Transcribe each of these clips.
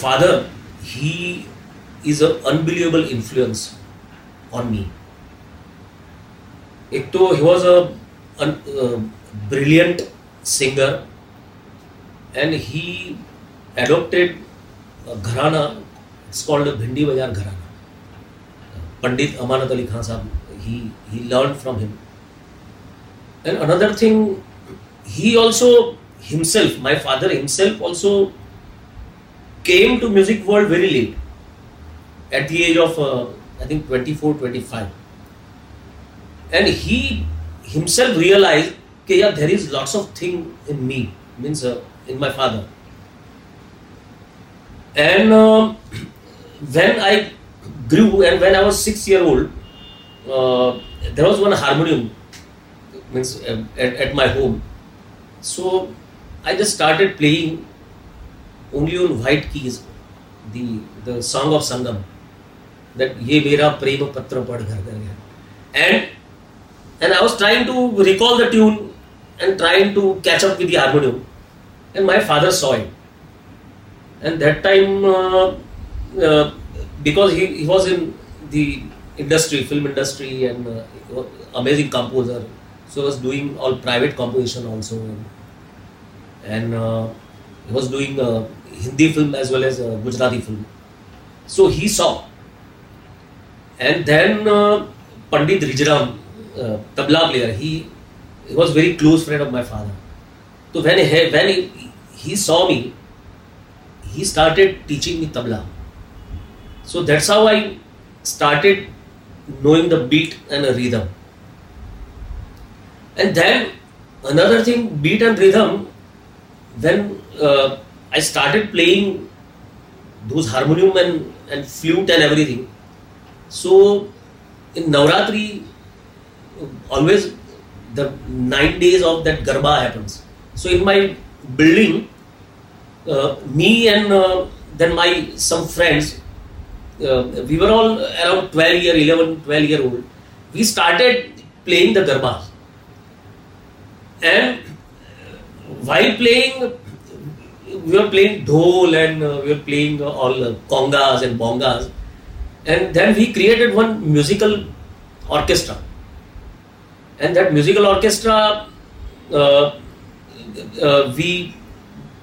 father, he is an unbelievable influence on me. एक he was a, a, a brilliant singer and he adopted a gharana, it's called a Bhendi Bazaar gharana. Pandit Amanat Ali Khan he, he learned from him. And another thing, he also himself, my father himself also came to music world very late. At the age of, uh, I think 24, 25. And he himself realized, okay, yeah, there is lots of thing in me, means uh, in my father. And uh, when I grew and when I was six year old, uh, there was one harmonium means uh, at, at my home. So I just started playing उंगलियों वाइट की दी the song of Sangam that ये मेरा प्रेम पत्र पढ़ कर गया and and I was trying to recall the tune and trying to catch up with the harmonium and my father saw it and that time because he he was in the industry film industry and uh, amazing composer so I was doing all private composition also. And, and uh, he was doing uh, Hindi film as well as uh, Gujarati film. So he saw, and then uh, Pandit Rijaram, uh, tabla player, he, he was very close friend of my father. So when he, when he, he saw me, he started teaching me tabla. So that's how I started knowing the beat and a rhythm. And then another thing, beat and rhythm, when uh, I started playing those harmonium and, and flute and everything. So in Navratri, always the nine days of that Garba happens. So in my building, uh, me and uh, then my some friends, uh, we were all around 12 year, 11, 12 year old. We started playing the Garbas. And while playing, we were playing dhol and uh, we were playing all uh, congas and bongas. And then we created one musical orchestra. And that musical orchestra, uh, uh, we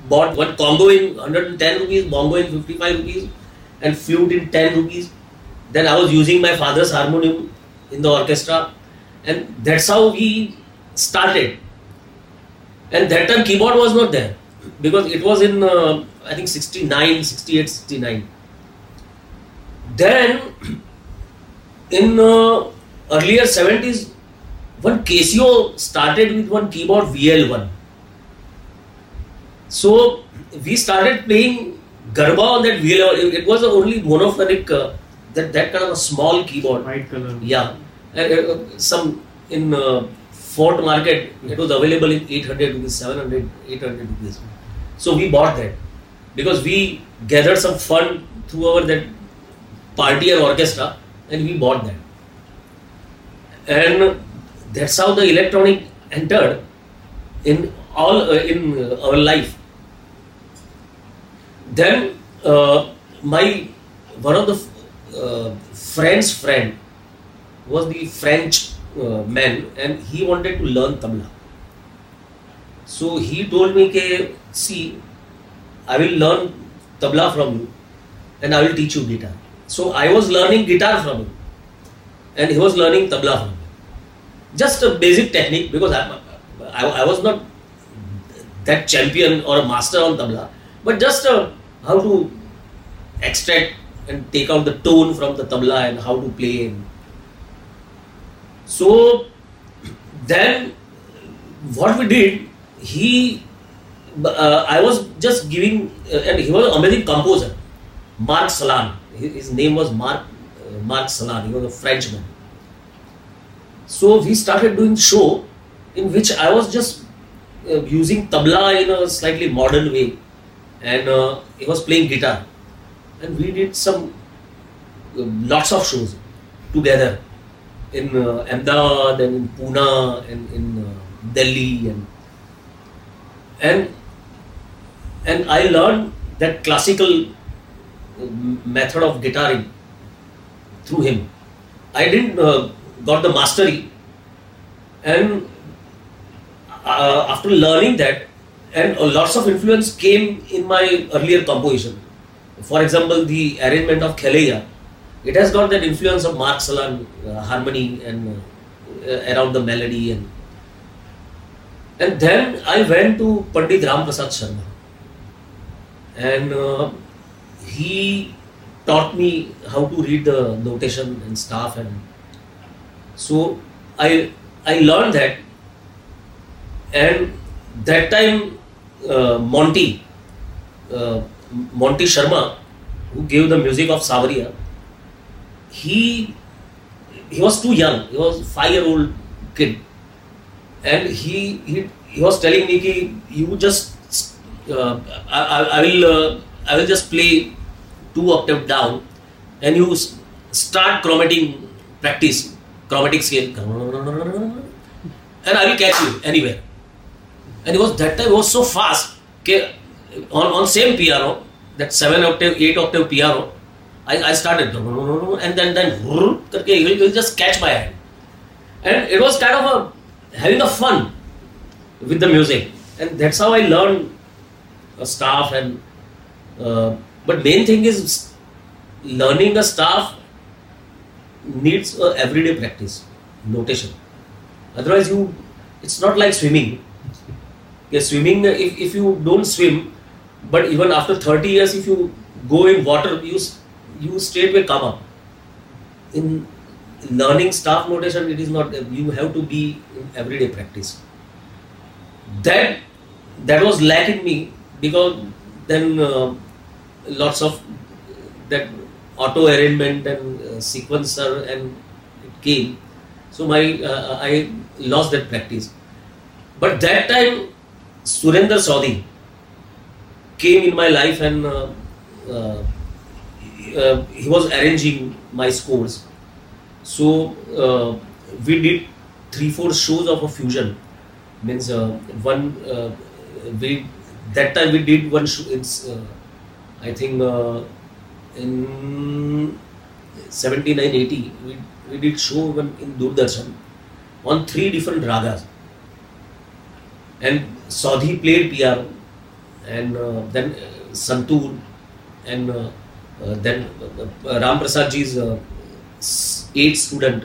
bought one congo in 110 rupees, bongo in 55 rupees, and flute in 10 rupees. Then I was using my father's harmonium in the orchestra, and that's how we started. And that time keyboard was not there because it was in uh, I think 69, 68, 69. Then in uh, earlier 70s, one Casio started with one keyboard VL1. So we started playing Garba on that VL1. It was only monophonic, uh, that, that kind of a small keyboard. White color. Yeah. Uh, uh, some in Fort Market, it was available in 800 rupees, 700, 800 rupees. So we bought that because we gathered some fund through our that party or orchestra and we bought that. And that's how the electronic entered in all uh, in uh, our life. Then uh, my one of the uh, friend's friend was the French uh, man and he wanted to learn tabla. So he told me, "Ke see, I will learn tabla from you, and I will teach you guitar." So I was learning guitar from him, and he was learning tabla from me. Just a basic technique because I, I, I was not that champion or a master on tabla, but just uh, how to extract and take out the tone from the tabla and how to play. And so then what we did, he, uh, I was just giving, uh, and he was an amazing composer, Marc Salan. His, name was Marc uh, Salan. He was a Frenchman. So we started doing show in which I was just uh, using tabla in a slightly modern way, and uh, he was playing guitar, and we did some uh, lots of shows together in uh, Ahmedabad and in Pune and in uh, Delhi and and and I learned that classical method of guitaring through him. I didn't uh, got the mastery, and uh, after learning that, and lots of influence came in my earlier composition. For example, the arrangement of Kheleya, it has got that influence of Marc Salan uh, harmony and uh, around the melody and and then I went to Pandit Ram Prasad Sharma. And uh, he taught me how to read the notation and stuff and so I I learned that. And that time uh, Monty uh, Monty Sharma who gave the music of Saawariya he he was too young. He was five year old kid. And he he, he was telling me कि you just uh, I, I, will uh, I will just play two octave down. And you start chromating practice chromatic scale. And I will catch you anywhere. And it was that time it was so fast okay, on, on same piano that 7 octave 8 octave piano I, I started and then then karke he will, he will just catch my hand. And it was kind of a having a fun with the music. And that's how I learned a staff and uh, but main thing is learning a staff needs a everyday practice notation. Otherwise you it's not like swimming. Yeah, swimming if, if you don't swim but even after 30 years if you go in water you you straightway come up. In learning staff notation it is not you have to be in everyday practice. That that was lacking me because then uh, lots of that auto arrangement and uh, sequencer and it came. So my uh, i lost that practice. But that time Surinder Sodhi came in my life and uh, uh, uh, he was arranging my scores. So uh, we did three four shows of a fusion. Means uh, one we that time we did one show it's i think in 79 80 we, we did show one in doordarshan on three different ragas. And Sodhi played piano and uh, then uh, Santoor and uh, then uh, uh, Ram Prasad uh, s- eighth student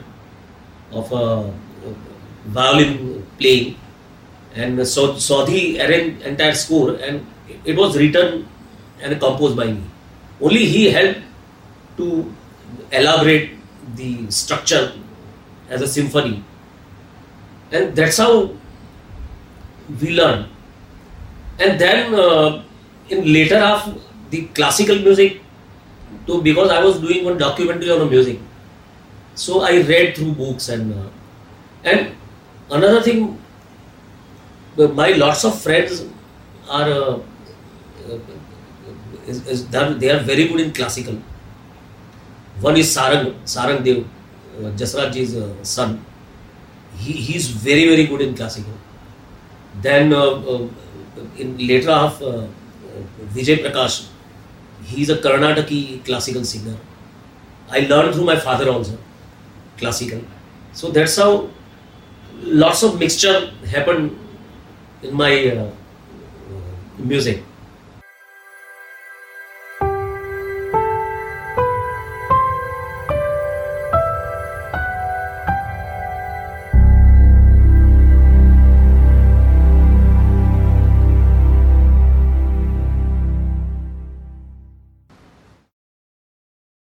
of uh, violin playing and so Sodhi arranged entire score and it was written and composed by me. Only he helped to elaborate the structure as a symphony and that's how we learn and then uh, in later half the classical music so because i was doing one documentary on music so i read through books and uh, and another thing my lots of friends are uh, uh, is, is they are very good in classical. One is sarang sarang dev uh, jasraj ji's uh, son. He he's very very good in classical. Then uh, uh, in later half, Vijay Prakash, he's a Karnataki classical singer. I learned through my father also, classical. So that's how lots of mixture happened in my uh, uh, music.